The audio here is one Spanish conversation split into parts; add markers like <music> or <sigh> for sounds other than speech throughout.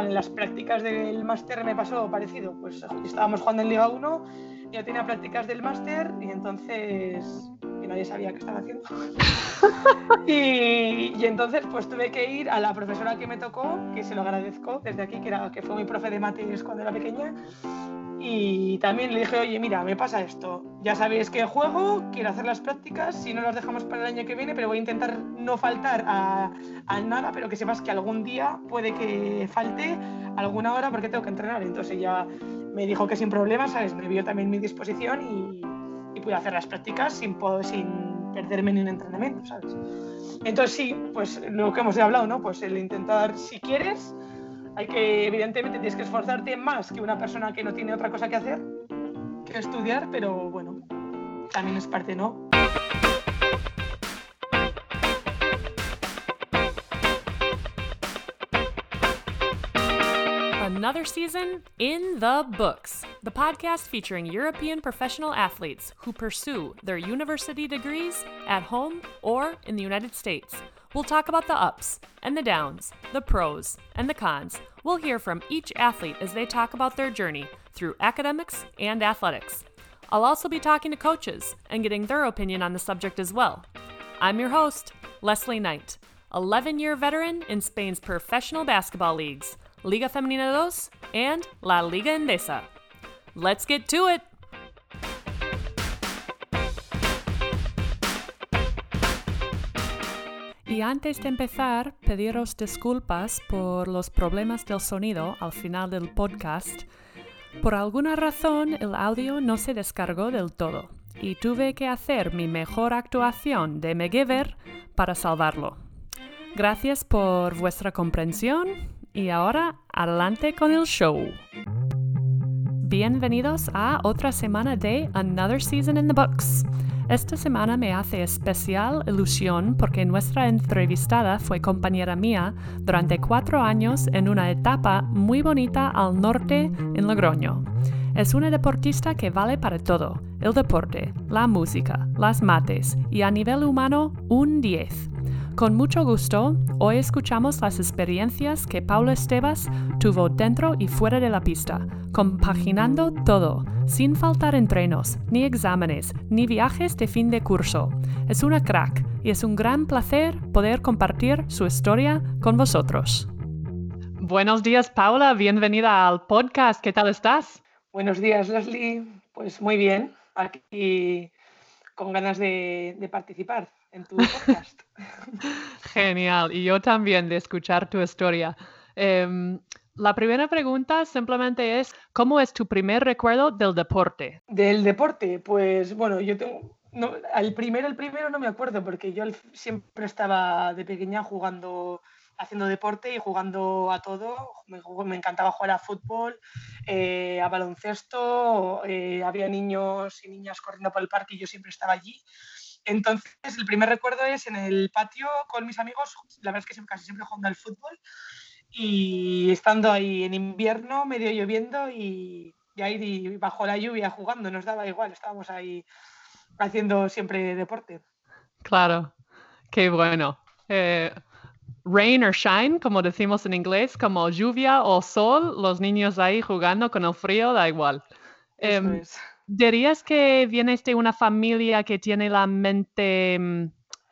en las prácticas del máster me pasó parecido. Pues estábamos jugando en Liga 1, yo tenía prácticas del máster y entonces nadie sabía qué estaba haciendo. <laughs> y, y, entonces pues tuve que ir a la profesora que me tocó, que se lo agradezco desde aquí, que, era, que fue mi profe de mates cuando era pequeña, y también le dije, oye, mira, me pasa esto. Ya sabéis que juego, quiero hacer las prácticas, si no las dejamos para el año que viene, pero voy a intentar no faltar a, a nada, pero que sepas que algún día puede que falte alguna hora porque tengo que entrenar. Entonces ella me dijo que sin problemas, ¿sabes? Me vio también mi disposición y, y pude hacer las prácticas sin, sin perderme ni un entrenamiento, ¿sabes? Entonces sí, pues lo que hemos hablado, ¿no? Pues el intentar, si quieres, hay que, evidentemente, tienes que esforzarte más que una persona que no tiene otra cosa que hacer que estudiar, pero bueno, también es parte, ¿no? Another season in the books. The podcast featuring European professional athletes who pursue their university degrees at home or in the United States. We'll talk about the ups and the downs, the pros and the cons. We'll hear from each athlete as they talk about their journey through academics and athletics. I'll also be talking to coaches and getting their opinion on the subject as well. I'm your host, Leslie Knight, 11 year veteran in Spain's professional basketball leagues, Liga Femenina 2 and La Liga Endesa. Let's get to it! Y antes de empezar, pediros disculpas por los problemas del sonido al final del podcast. Por alguna razón el audio no se descargó del todo y tuve que hacer mi mejor actuación de MacGyver para salvarlo. Gracias por vuestra comprensión y ahora adelante con el show. Bienvenidos a otra semana de Another Season in the Books. Esta semana me hace especial ilusión porque nuestra entrevistada fue compañera mía durante cuatro años en una etapa muy bonita al norte en Logroño. Es una deportista que vale para todo, el deporte, la música, las mates y a nivel humano un 10. Con mucho gusto, hoy escuchamos las experiencias que Paula Estebas tuvo dentro y fuera de la pista, compaginando todo, sin faltar entrenos, ni exámenes, ni viajes de fin de curso. Es una crack y es un gran placer poder compartir su historia con vosotros. Buenos días, Paula, bienvenida al podcast. ¿Qué tal estás? Buenos días, Leslie. Pues muy bien, aquí con ganas de, de participar en tu podcast. <laughs> Genial, y yo también de escuchar tu historia. Eh, la primera pregunta simplemente es, ¿cómo es tu primer recuerdo del deporte? Del deporte, pues bueno, yo tengo, no, al primero, el primero no me acuerdo porque yo siempre estaba de pequeña jugando haciendo deporte y jugando a todo. Me, me encantaba jugar a fútbol, eh, a baloncesto, eh, había niños y niñas corriendo por el parque y yo siempre estaba allí. Entonces, el primer recuerdo es en el patio con mis amigos, la verdad es que casi siempre jugando al fútbol y estando ahí en invierno, medio lloviendo y, y ahí bajo la lluvia jugando, nos daba igual, estábamos ahí haciendo siempre deporte. Claro, qué bueno. Eh, rain or shine, como decimos en inglés, como lluvia o sol, los niños ahí jugando con el frío, da igual. Eh, ¿Dirías que vienes de una familia que tiene la mente mm,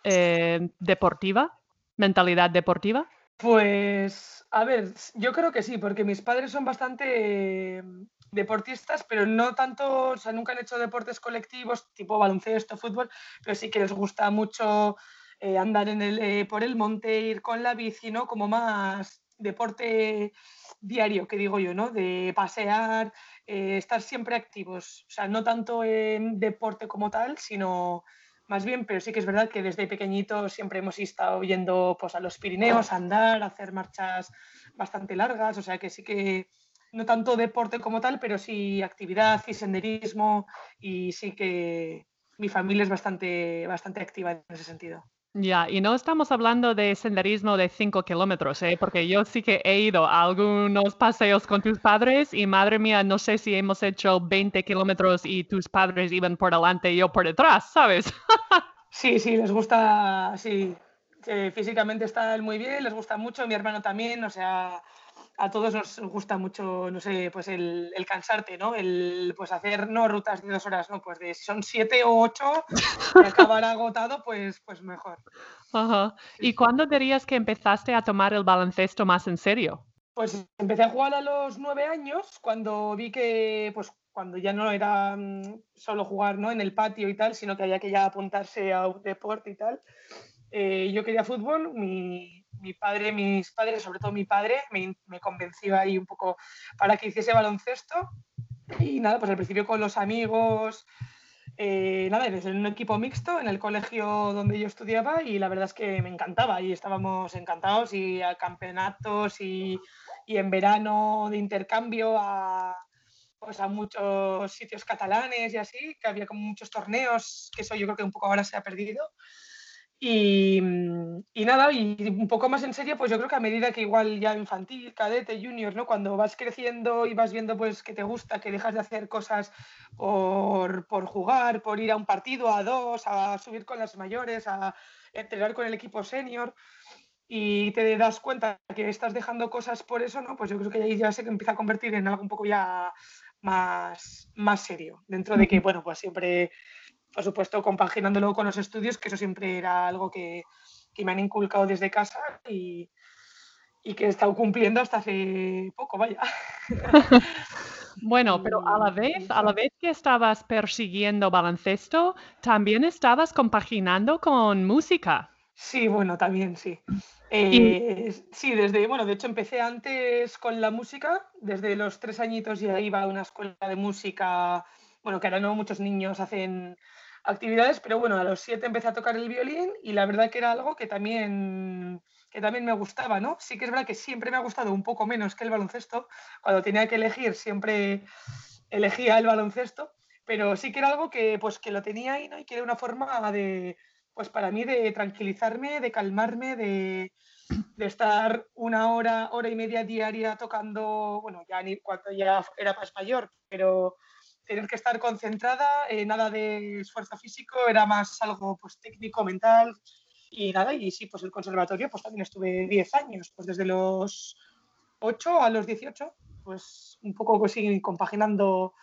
eh, deportiva, mentalidad deportiva? Pues, a ver, yo creo que sí, porque mis padres son bastante em, deportistas, pero no tanto, o sea, nunca han hecho deportes colectivos tipo baloncesto, fútbol, pero sí que les gusta mucho eh, andar eh, por el monte, ir con la bici, ¿no? Como más deporte diario, que digo yo, ¿no? De pasear, eh, estar siempre activos. O sea, no tanto en deporte como tal, sino más bien, pero sí que es verdad que desde pequeñito siempre hemos estado yendo pues, a los Pirineos, a andar, a hacer marchas bastante largas, o sea que sí que no tanto deporte como tal, pero sí actividad y senderismo y sí que mi familia es bastante, bastante activa en ese sentido. Ya, y no estamos hablando de senderismo de 5 kilómetros, ¿eh? porque yo sí que he ido a algunos paseos con tus padres y madre mía, no sé si hemos hecho 20 kilómetros y tus padres iban por delante y yo por detrás, ¿sabes? <laughs> sí, sí, les gusta, sí, físicamente están muy bien, les gusta mucho, mi hermano también, o sea, a todos nos gusta mucho, no sé, pues el, cansarte, ¿no? El pues hacer no rutas de dos horas, no, pues de si son siete o ocho y acabar <laughs> agotado, pues, pues mejor. ¿Y cuándo dirías que empezaste a tomar el baloncesto más en serio? Pues empecé a jugar a los nueve años, cuando vi que, pues cuando ya no era mm, solo jugar ¿no? en el patio y tal, sino que había que ya apuntarse a un deporte y tal. Eh, yo quería fútbol, mi, mi padre, mis padres, sobre todo mi padre, me, me, convenció ahí un poco para que hiciese baloncesto. Y nada, pues al principio con los amigos, eh, nada, desde un equipo mixto en el colegio donde yo estudiaba y la verdad es que me encantaba y estábamos encantados y a campeonatos y, y en verano de intercambio a, pues a muchos sitios catalanes y así, que había como muchos torneos, que eso yo creo que un poco ahora se ha perdido. Y, y, nada, y un poco más en serio, pues yo creo que a medida que igual ya infantil, cadete, junior, ¿no? Cuando vas creciendo y vas viendo pues que te gusta, que dejas de hacer cosas por, por jugar, por ir a un partido, a dos, a subir con las mayores, a entrenar con el equipo senior y te das cuenta que estás dejando cosas por eso, ¿no? Pues yo creo que ahí ya se empieza a convertir en algo un poco ya más, más serio, dentro de que, bueno, pues siempre por supuesto, compaginándolo con los estudios, que eso siempre era algo que, que me han inculcado desde casa y, y, que he estado cumpliendo hasta hace poco, vaya. <laughs> Bueno, pero a la vez, a la vez que estabas persiguiendo baloncesto, también estabas compaginando con música. Sí, bueno, también sí. Eh, sí, desde, bueno, de hecho empecé antes con la música, desde los tres añitos ya iba a una escuela de música, bueno, que ahora no muchos niños hacen actividades, pero bueno, a los siete empecé a tocar el violín y la verdad que era algo que también, que también me gustaba, ¿no? Sí que es verdad que siempre me ha gustado un poco menos que el baloncesto. Cuando tenía que elegir, siempre elegía el baloncesto, pero sí que era algo que, pues, que lo tenía ahí, ¿no? Y que era una forma de, pues para mí, de tranquilizarme, de calmarme, de, de estar una hora, hora y media diaria tocando, bueno, ya ni cuando ya era más mayor, pero tener que estar concentrada, eh, nada de esfuerzo físico, era más algo pues, técnico, mental y nada. Y sí, pues el conservatorio, pues también estuve 10 años, pues desde los 8 a los 18, pues un poco pues, compaginando,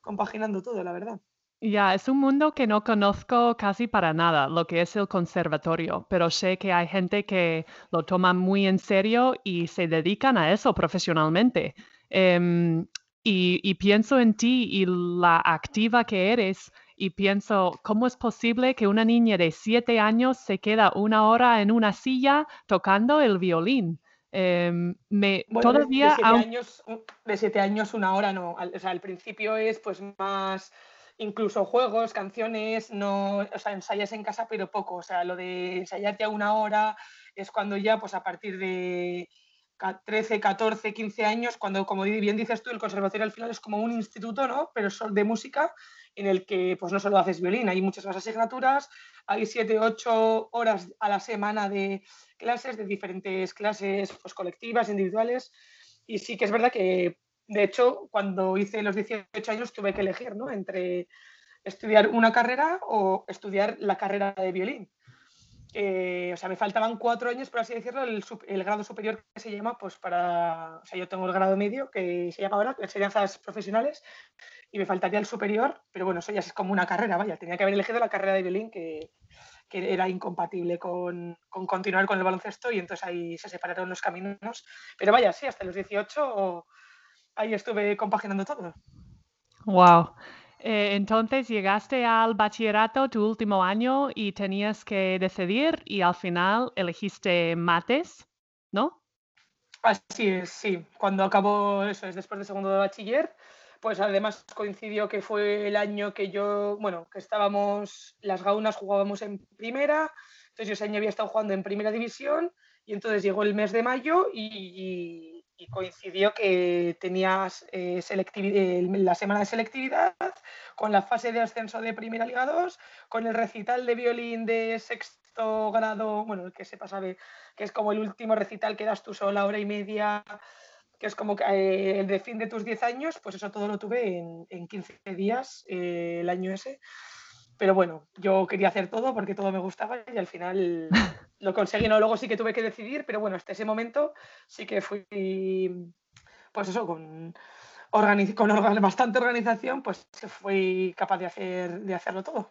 compaginando todo, la verdad. Ya, es un mundo que no conozco casi para nada, lo que es el conservatorio, pero sé que hay gente que lo toma muy en serio y se dedican a eso profesionalmente. Em, y, pienso en ti y la activa que eres y pienso, ¿cómo es posible que una niña de siete años se queda una hora en una silla tocando el violín? Em, me, todavía de, siete años, de siete años una hora no, al, o sea, al principio es pues más incluso juegos, canciones, no, o sea, ensayas en casa pero poco, o sea, lo de ensayarte a una hora es cuando ya pues a partir de 13, 14, 15 años, cuando, como bien dices tú, el conservatorio al final es como un instituto, ¿no? Pero de música en el que pues no solo haces violín, hay muchas más asignaturas, hay 7, 8 horas a la semana de clases, de diferentes clases pues, colectivas, individuales, y sí que es verdad que, de hecho, cuando hice los 18 años tuve que elegir, ¿no? Entre estudiar una carrera o estudiar la carrera de violín. Eh, o sea, me faltaban cuatro años, por así decirlo, el, grado superior que se llama, pues para, o sea, yo tengo el grado medio que se llama ahora enseñanzas profesionales y me faltaría el superior, pero bueno, eso ya es como una carrera, vaya, tenía que haber elegido la carrera de violín que, que era incompatible con, con, continuar con el baloncesto y entonces ahí se separaron los caminos, pero vaya, sí, hasta los 18 ahí estuve compaginando todo. Wow. Eh, entonces llegaste al bachillerato tu último año y tenías que decidir y al final elegiste mates, ¿no? Así es, sí. Cuando acabó eso, es después de segundo de bachiller, pues además coincidió que fue el año que yo, bueno, que estábamos, las gaunas jugábamos en primera, entonces yo ese año había estado jugando en primera división y entonces llegó el mes de mayo y coincidió que tenías eh, la semana de selectividad con la fase de ascenso de Primera Liga 2, con el recital de violín de sexto grado, bueno, el que se pasa que es como el último recital que das tú sola, hora y media, que es como eh, el de fin de tus 10 años, pues eso todo lo tuve en, en 15 días eh, el año ese. Pero bueno, yo quería hacer todo porque todo me gustaba y al final <laughs> lo conseguí. No, luego sí que tuve que decidir, pero bueno, hasta ese momento sí que fui, pues eso, con, con bastante organización, pues fui capaz de, hacer, de hacerlo todo.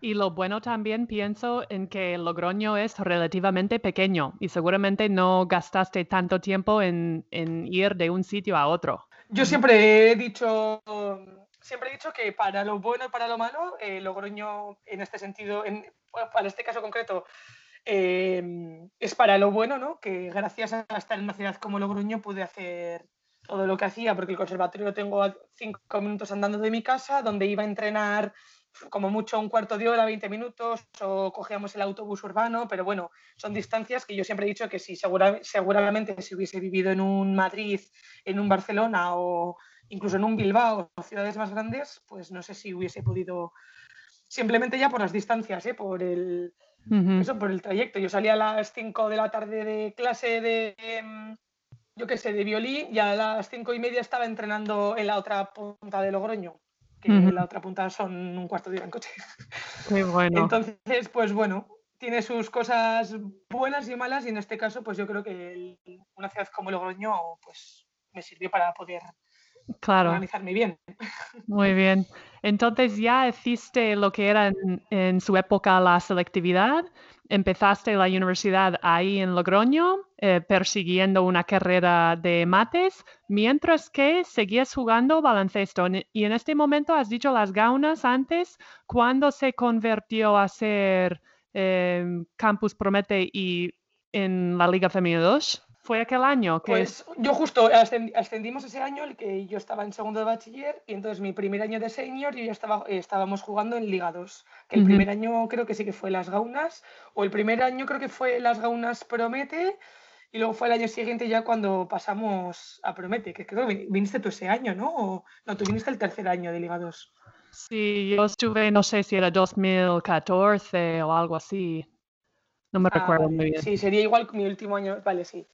Y lo bueno también pienso en que Logroño es relativamente pequeño y seguramente no gastaste tanto tiempo en, en ir de un sitio a otro. Yo siempre he dicho siempre he dicho que para lo bueno y para lo malo, eh, Logroño, en este sentido, en, para este caso concreto, em, es para lo bueno, ¿no? Que gracias a estar en una ciudad como Logroño pude hacer todo lo que hacía, porque el conservatorio lo tengo a cinco minutos andando de mi casa, donde iba a entrenar como mucho un cuarto de hora, 20 minutos, o cogíamos el autobús urbano, pero bueno, son distancias que yo siempre he dicho que si seguramente si hubiese vivido en un Madrid, en un Barcelona o incluso en un Bilbao o ciudades más grandes, pues no sé si hubiese podido, simplemente ya por las distancias, ¿eh? por, el, eso, por el trayecto. Yo salía a las 5 de la tarde de clase de, em, yo qué sé, de violín y a las cinco y media estaba entrenando en la otra punta de Logroño, que en la otra punta son un cuarto de hora en coche. <laughs> Qué bueno. Entonces, pues bueno, tiene sus cosas buenas y malas y en este caso, pues yo creo que una ciudad como Logroño, pues me sirvió para poder claro. organizarme bien. Muy bien. Entonces ya hiciste lo que era en, su época la selectividad, empezaste la universidad ahí en Logroño, eh, persiguiendo una carrera de mates, mientras que seguías jugando baloncesto. Y en este momento has dicho las gaunas antes, ¿cuándo se convirtió a ser eh, Campus Promete y en la Liga Femenina 2? ¿Fue aquel año? Que... Pues yo justo ascendimos ese año, el que yo estaba en segundo de bachiller, y entonces mi primer año de senior yo ya estaba, estábamos jugando en Liga 2. Que el primer año creo que sí que fue Las Gaunas, o el primer año creo que fue Las Gaunas Promete, y luego fue el año siguiente ya cuando pasamos a Promete, que creo que viniste tú ese año, ¿no? O, no, tú viniste el tercer año de Liga 2. Sí, yo estuve, no sé si era 2014 o algo así. No me ah, recuerdo muy bien. Sí, sería igual que mi último año. Vale, sí.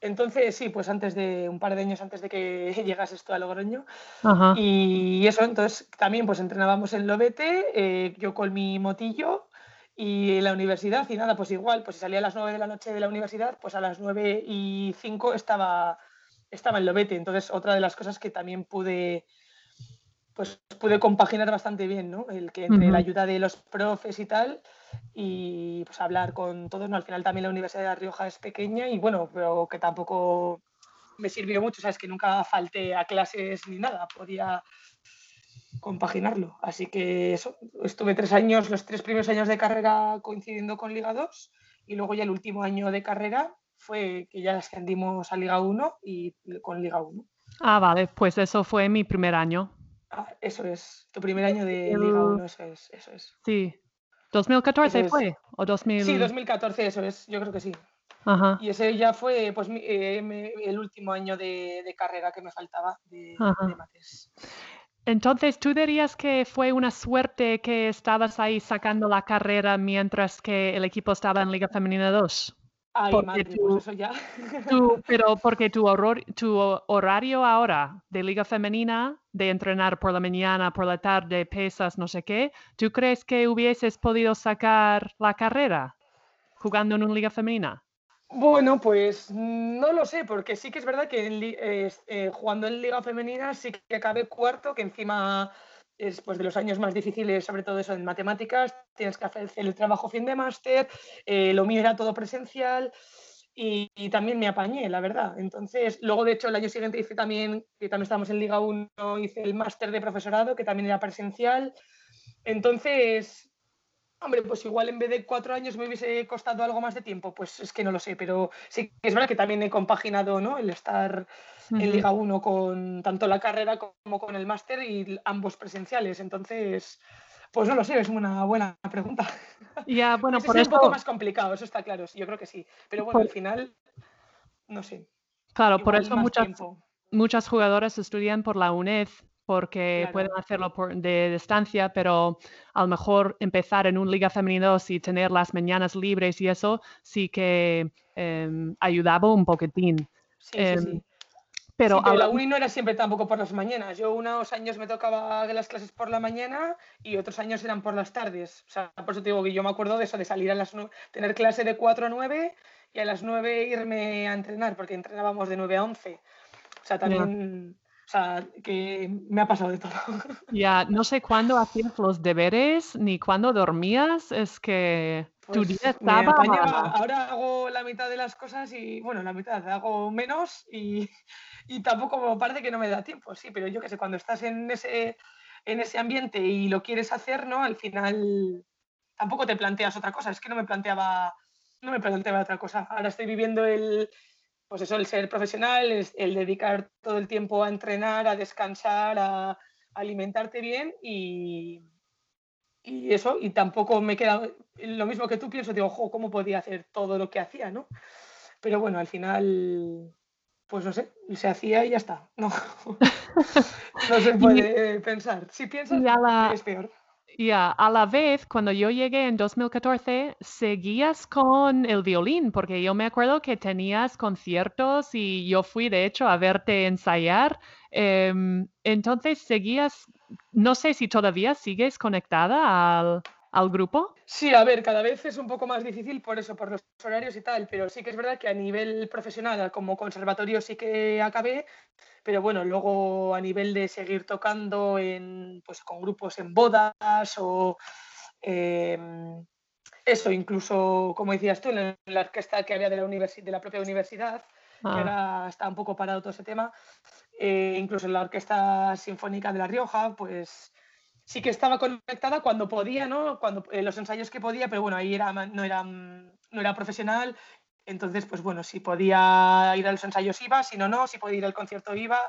Entonces, sí, pues antes de un par de años antes de que <laughs> llegase esto a Logroño. Y eso, entonces también pues entrenábamos en Lobete, eh, yo con mi motillo y en la universidad y nada, pues igual, pues si salía a las 9 de la noche de la universidad, pues a las 9 y 5 estaba, estaba en Lobete. Entonces, otra de las cosas que también pude pues pude compaginar bastante bien, ¿no? El que entre la ayuda de los profes y tal, y pues hablar con todos. ¿no? Al final también la Universidad de La Rioja es pequeña y bueno, pero que tampoco me sirvió mucho, sabes que nunca falté a clases ni nada, podía compaginarlo. Así que eso, estuve tres años, los tres primeros años de carrera coincidiendo con Liga 2 y luego ya el último año de carrera fue que ya ascendimos a Liga 1 y con Liga 1. Ah, vale, pues eso fue mi primer año. Ah, eso es, tu primer año de Liga 1, eso es, eso es. Sí, ¿2014 fue? ¿O 2000? Sí, 2014, eso es, yo creo que sí. Y ese ya fue pues, eh, el último año de, carrera que me faltaba de, mates. Entonces, ¿tú dirías que fue una suerte que estabas ahí sacando la carrera mientras que el equipo estaba en Liga Femenina 2? Ay, madre, pues eso ya. <laughs> pero porque tu, tu horario ahora de liga femenina, de entrenar por la mañana, por la tarde, pesas, no sé qué, ¿tú crees que hubieses podido sacar la carrera jugando en una liga femenina? Bueno, pues no lo sé, porque sí que es verdad que eh, jugando en liga femenina sí que acabé cuarto, que encima es pues, de los años más difíciles, sobre todo eso en matemáticas, tienes que hacer el trabajo fin de máster, eh, lo mío era todo presencial y, también me apañé, la verdad. Entonces, luego de hecho el año siguiente hice también, que también estábamos en Liga 1, hice el máster de profesorado, que también era presencial. Entonces, hombre, pues igual en vez de cuatro años me hubiese costado algo más de tiempo, pues es que no lo sé, pero sí que es verdad que también he compaginado ¿no? el estar en Liga 1 con tanto la carrera como con el máster y ambos presenciales. Entonces, pues no lo sé, es una buena pregunta. Ya, <laughs> bueno, por es un poco más complicado, eso está claro, yo creo que sí. Pero bueno, al final, no sé. Claro, por eso muchas, muchas jugadoras estudian por la UNED porque pueden hacerlo por, de distancia, pero a lo mejor empezar en un Liga Femenina 2 y tener las mañanas libres y eso sí que em, ayudaba un poquitín. Sí, sí, em, sí. Pero, la uni no era siempre tampoco por las mañanas. Yo unos años me tocaba las clases por la mañana y otros años eran por las tardes. O sea, por eso te digo que yo me acuerdo de eso, de salir a las tener clase de 4 a 9 y a las 9 irme a entrenar, porque entrenábamos de 9 a 11. O sea, también... O sea, que me ha pasado de todo. <laughs> Ya, no sé cuándo hacías los deberes ni cuándo dormías, es que tu pues día estaba... <laughs> ahora hago la mitad de las cosas y, bueno, la mitad, hago menos y, <laughs> y tampoco parece que no me da tiempo, sí, pero yo qué sé, cuando estás en ese, en ese ambiente y lo quieres hacer, ¿no? Al final tampoco te planteas otra cosa, es que no me planteaba, no me planteaba otra cosa. Ahora estoy viviendo el, pues eso, el ser profesional, es el dedicar todo el tiempo a entrenar, a descansar, a, alimentarte bien y, y, eso, y tampoco me queda lo mismo que tú pienso, digo, ojo, ¿cómo podía hacer todo lo que hacía, no? Pero bueno, al final, pues no sé, se hacía y ya está, no, <laughs> no se <laughs> puede pensar. Si piensas, es peor. Ya, a la vez, cuando yo llegué en 2014, seguías con el violín, porque yo me acuerdo que tenías conciertos y yo fui, de hecho, a verte ensayar. Em, entonces, seguías, no sé si todavía sigues conectada al, al grupo. Sí, a ver, cada vez es un poco más difícil por eso, por los horarios y tal, pero sí que es verdad que a nivel profesional, como conservatorio sí que acabé, pero bueno, luego a nivel de seguir tocando en, pues, con grupos en bodas o em, eso, incluso, como decías tú, en la orquesta que había de la, de la propia universidad, que ah. ahora está un poco parado todo ese tema, eh, incluso en la Orquesta Sinfónica de La Rioja, pues sí que estaba conectada cuando podía, ¿no? Cuando eh, los ensayos que podía, pero bueno, ahí era, no, era, no era profesional entonces, pues bueno, si podía ir a los ensayos iba, si no, no, si podía ir al concierto iba.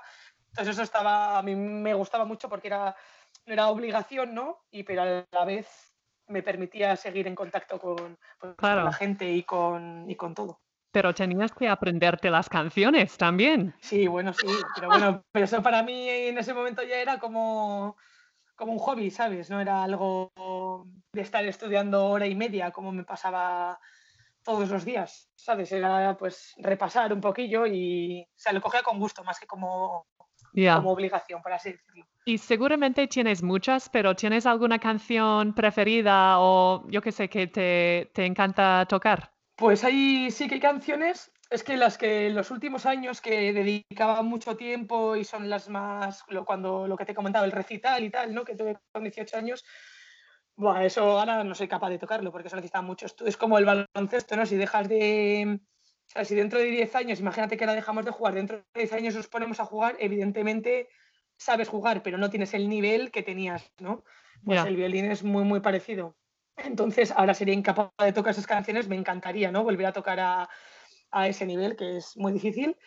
Entonces eso estaba, a mí me gustaba mucho porque era, no era obligación, ¿no? Y pero a la vez me permitía seguir en contacto con, pues, la gente y con, y con todo. Pero tenías que aprenderte las canciones también. Sí, bueno, sí, pero bueno, pero eso para mí en ese momento ya era como, como un hobby, ¿sabes? No era algo de estar estudiando hora y media como me pasaba todos los días, ¿sabes? Era pues repasar un poquillo y se lo cogía con gusto más que como, como obligación, por así decirlo. Y seguramente tienes muchas, pero ¿tienes alguna canción preferida o yo qué sé que te, te encanta tocar? Pues ahí sí que hay canciones, es que las que los últimos años que dedicaba mucho tiempo y son las más, lo, cuando lo que te he comentado, el recital y tal, ¿no? Que tuve con 18 años, Buah, eso ahora no soy capaz de tocarlo porque eso necesita mucho Es como el baloncesto, ¿no? Si dejas de. O sea, si dentro de 10 años, imagínate que ahora dejamos de jugar, dentro de 10 años nos ponemos a jugar, evidentemente sabes jugar, pero no tienes el nivel que tenías, ¿no? Pues el violín es muy, muy parecido. Entonces, ahora sería incapaz de tocar esas canciones, me encantaría, ¿no? Volver a tocar a, a ese nivel, que es muy difícil.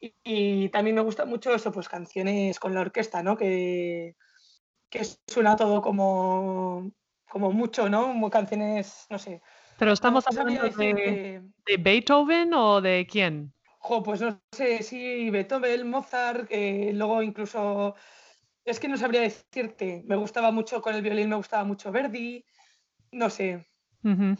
Y, y, también me gusta mucho eso, pues canciones con la orquesta, ¿no? Que, que suena todo como como mucho, ¿no? Como canciones, no sé. Pero estamos hablando de, de, Beethoven o de quién? Jo, pues no sé, sí, Beethoven, Mozart, eh, luego incluso, es que no sabría decirte, me gustaba mucho con el violín, me gustaba mucho Verdi, no sé.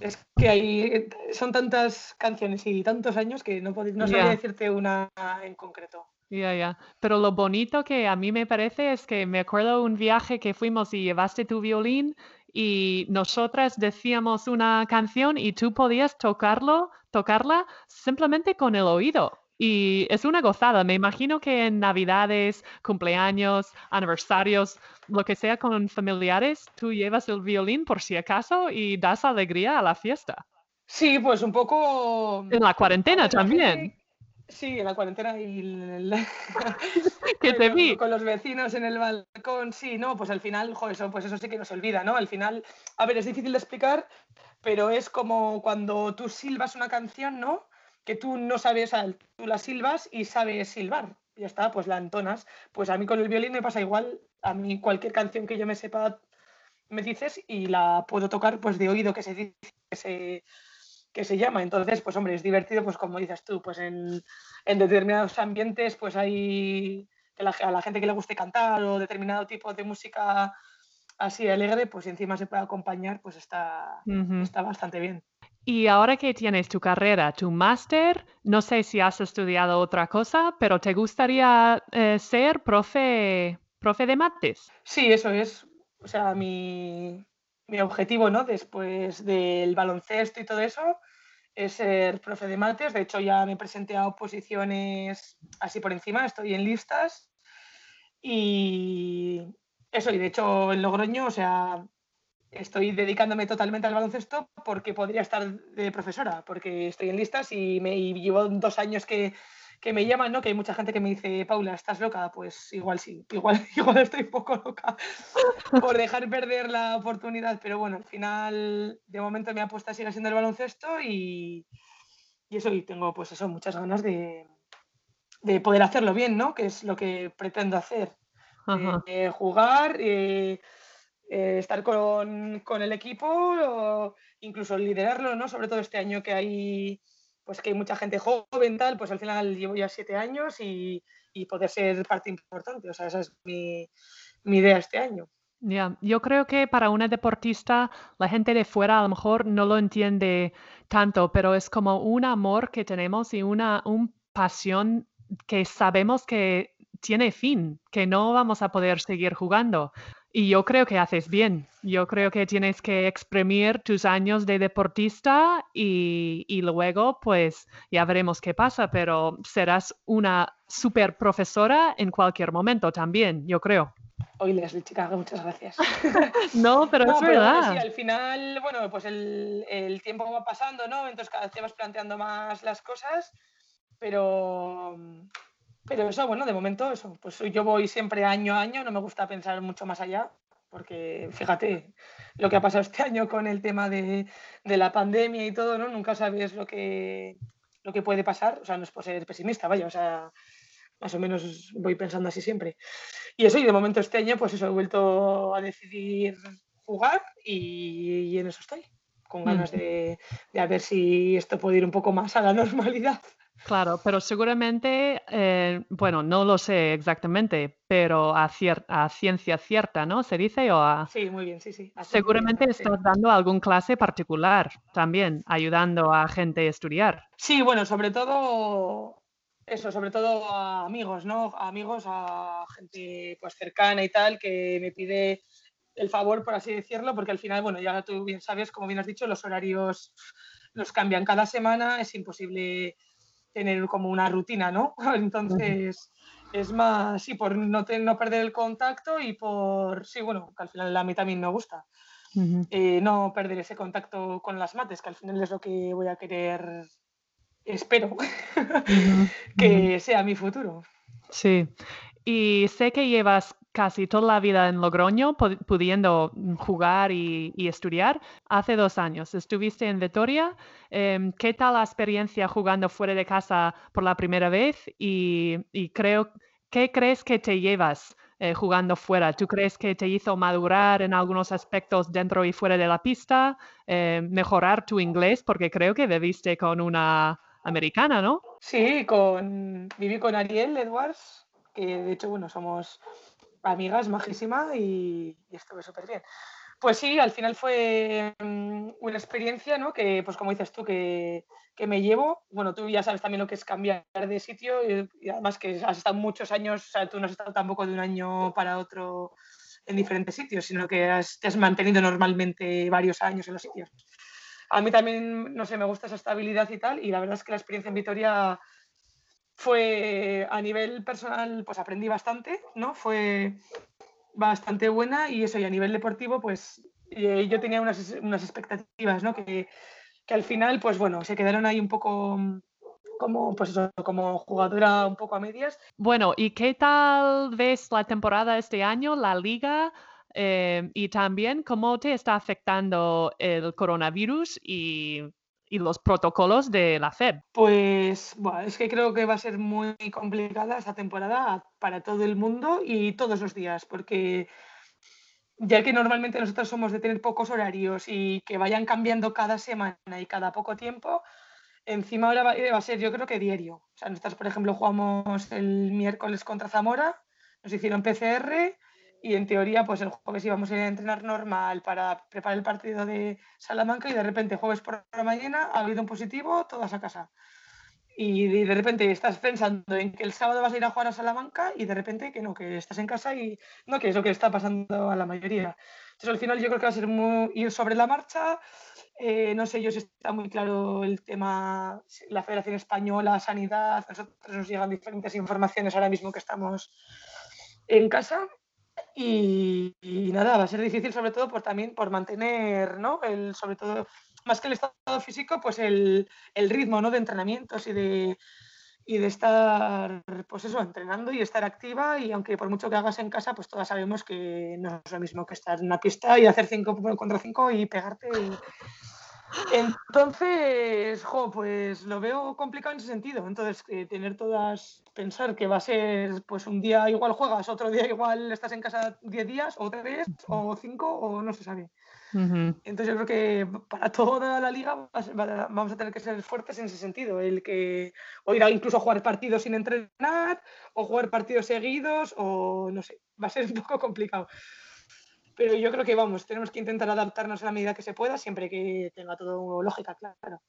Es que hay, son tantas canciones y tantos años que no, no sabría decirte una en concreto. Ya, ya. Pero lo bonito que a mí me parece es que me acuerdo un viaje que fuimos y llevaste tu violín y nosotras decíamos una canción y tú podías tocarlo, tocarla simplemente con el oído. Y es una gozada. Me imagino que en Navidades, cumpleaños, aniversarios, lo que sea con familiares, tú llevas el violín por si acaso y das alegría a la fiesta. Sí, pues un poco... En la cuarentena también. Sí, en la cuarentena y <laughs> que te vi. Con los vecinos en el balcón, sí, no, pues al final, joder, eso, pues eso sí que nos olvida, ¿no? Al final, a ver, es difícil de explicar, pero es como cuando tú silbas una canción, ¿no? Que tú no sabes, tú la silbas y sabes silbar, ya está, pues la entonas. Pues a mí con el violín me pasa igual, a mí cualquier canción que yo me sepa me dices y la puedo tocar pues de oído que se dice, que se que se llama. Entonces, pues hombre, es divertido, pues como dices tú, pues en, determinados ambientes, pues hay a la gente que le guste cantar o determinado tipo de música así alegre, pues encima se puede acompañar, pues está, está bastante bien. Y ahora que tienes tu carrera, tu máster, no sé si has estudiado otra cosa, pero ¿te gustaría eh, ser profe, profe de mates? Sí, eso es. O sea, mi, mi objetivo, ¿no? Después del baloncesto y todo eso, es ser profe de mates. De hecho, ya me presenté a oposiciones así por encima, estoy en listas. Y eso, y de hecho en Logroño, o sea, estoy dedicándome totalmente al baloncesto porque podría estar de profesora, porque estoy en listas y, me, llevo dos años que, que, me llaman, ¿no? Que hay mucha gente que me dice, Paula, ¿estás loca? Pues igual sí, <laughs> igual, igual estoy un poco loca <laughs> por dejar perder la oportunidad, pero bueno, al final, de momento mi apuesta sigue siendo el baloncesto y, y eso, y tengo pues eso, muchas ganas de, de poder hacerlo bien, ¿no? Que es lo que pretendo hacer. Eh, jugar, eh, eh, estar con, con, el equipo, o incluso liderarlo, ¿no? Sobre todo este año que hay, pues que hay mucha gente joven, tal, pues al final llevo ya siete años y, y poder ser parte importante. O sea, esa es mi, mi idea este año. Ya, Yo creo que para una deportista, la gente de fuera a lo mejor no lo entiende tanto, pero es como un amor que tenemos y una un pasión que sabemos que tiene fin, que no vamos a poder seguir jugando. Y yo creo que haces bien. Yo creo que tienes que exprimir tus años de deportista y, y luego pues ya veremos qué pasa, pero serás una super profesora en cualquier momento también, yo creo. Hoy Leslie Chicago, muchas gracias. <laughs> no, pero es verdad. sí, al final, bueno, pues el, el, tiempo va pasando, ¿no? Entonces cada vez te vas planteando más las cosas, pero pero eso, bueno, de momento, eso, pues yo voy siempre año a año, no me gusta pensar mucho más allá, porque fíjate lo que ha pasado este año con el tema de, de la pandemia y todo, ¿no? Nunca sabes lo que, lo que puede pasar, o sea, no es por ser pesimista, vaya, o sea, más o menos voy pensando así siempre. Y eso, y de momento este año, pues eso, he vuelto a decidir jugar y, en eso estoy, con ganas de, de a ver si esto puede ir un poco más a la <laughs> normalidad. Claro, pero seguramente, eh, bueno, no lo sé exactamente, pero a, a, ciencia cierta, ¿no? ¿Se dice? O a... Sí, muy bien, sí, sí. Seguramente estás dando alguna clase particular también, ayudando a gente a estudiar. Sí, bueno, sobre todo eso, sobre todo a amigos, ¿no? A amigos, a gente pues cercana y tal, que me pide el favor, por así decirlo, porque al final, bueno, ya tú bien sabes, como bien has dicho, los horarios los cambian cada semana, es imposible tener como una rutina, ¿no? <laughs> Entonces, es más, sí, por no, no perder el contacto y por, sí, bueno, que al final a mí también me gusta. Eh, no perder ese contacto con las mates, que al final es lo que voy a querer, espero, <laughs> que sea mi futuro. Sí, y sé que llevas casi toda la vida en Logroño, pudiendo jugar y, estudiar. Hace dos años estuviste en Vitoria. Em, ¿Qué tal la experiencia jugando fuera de casa por la primera vez? Y, creo, ¿qué crees que te llevas eh, jugando fuera? ¿Tú crees que te hizo madurar en algunos aspectos dentro y fuera de la pista? Em, ¿Mejorar tu inglés? Porque creo que viviste con una americana, ¿no? Sí, con, viví con Ariel Edwards, que de hecho, bueno, somos amiga, es majísima y, y estuve súper bien. Pues sí, al final fue mm, una experiencia, ¿no? Que, pues como dices tú, que, que, me llevo. Bueno, tú ya sabes también lo que es cambiar de sitio y, además que has estado muchos años, o sea, tú no has estado tampoco de un año para otro en diferentes sitios, sino que has, te has mantenido normalmente varios años en los sitios. A mí también, no sé, me gusta esa estabilidad y tal, y la verdad es que la experiencia en Vitoria fue a nivel personal, pues aprendí bastante, ¿no? Fue bastante buena y eso, y a nivel deportivo, pues eh, yo tenía unas, unas expectativas, ¿no? Que, que, al final, pues bueno, se quedaron ahí un poco como, pues eso, como jugadora un poco a medias. Bueno, ¿y qué tal ves la temporada este año, la liga? Eh, y también cómo te está afectando el coronavirus y y los protocolos de la FED? Pues bueno, es que creo que va a ser muy complicada esta temporada para todo el mundo y todos los días, porque ya que normalmente nosotros somos de tener pocos horarios y que vayan cambiando cada semana y cada poco tiempo, encima ahora va, a ser yo creo que diario. O sea, nosotros, por ejemplo, jugamos el miércoles contra Zamora, nos hicieron PCR y en teoría, pues el jueves íbamos a ir a entrenar normal para preparar el partido de Salamanca y de repente, jueves por la mañana, ha habido un positivo, todas a casa. Y de repente estás pensando en que el sábado vas a ir a jugar a Salamanca y de repente que no, que estás en casa y no, que es lo que está pasando a la mayoría. Entonces al final yo creo que va a ser muy, ir sobre la marcha. Eh, no sé yo si está muy claro el tema, la Federación Española, Sanidad, nosotros nos llegan diferentes informaciones ahora mismo que estamos en casa y, nada, va a ser difícil sobre todo por también por mantener, ¿no? El, sobre todo, más que el estado físico, pues el, el ritmo, ¿no? De entrenamientos y de, y de estar, pues eso, entrenando y estar activa y aunque por mucho que hagas en casa, pues todas sabemos que no es lo mismo que estar en una pista y hacer 5 contra 5 y pegarte entonces, jo, pues lo veo complicado en ese sentido. Entonces, tener todas, pensar que va a ser, pues un día igual juegas, otro día igual estás en casa 10 días, o 3, o 5, o no se sabe. Entonces, yo creo que para toda la liga vamos a tener que ser fuertes en ese sentido. El que, o ir a incluso jugar partidos sin entrenar, o jugar partidos seguidos, o no sé, va a ser un poco complicado pero yo creo que vamos, tenemos que intentar adaptarnos a la medida que se pueda, siempre que tenga todo lógica, claro.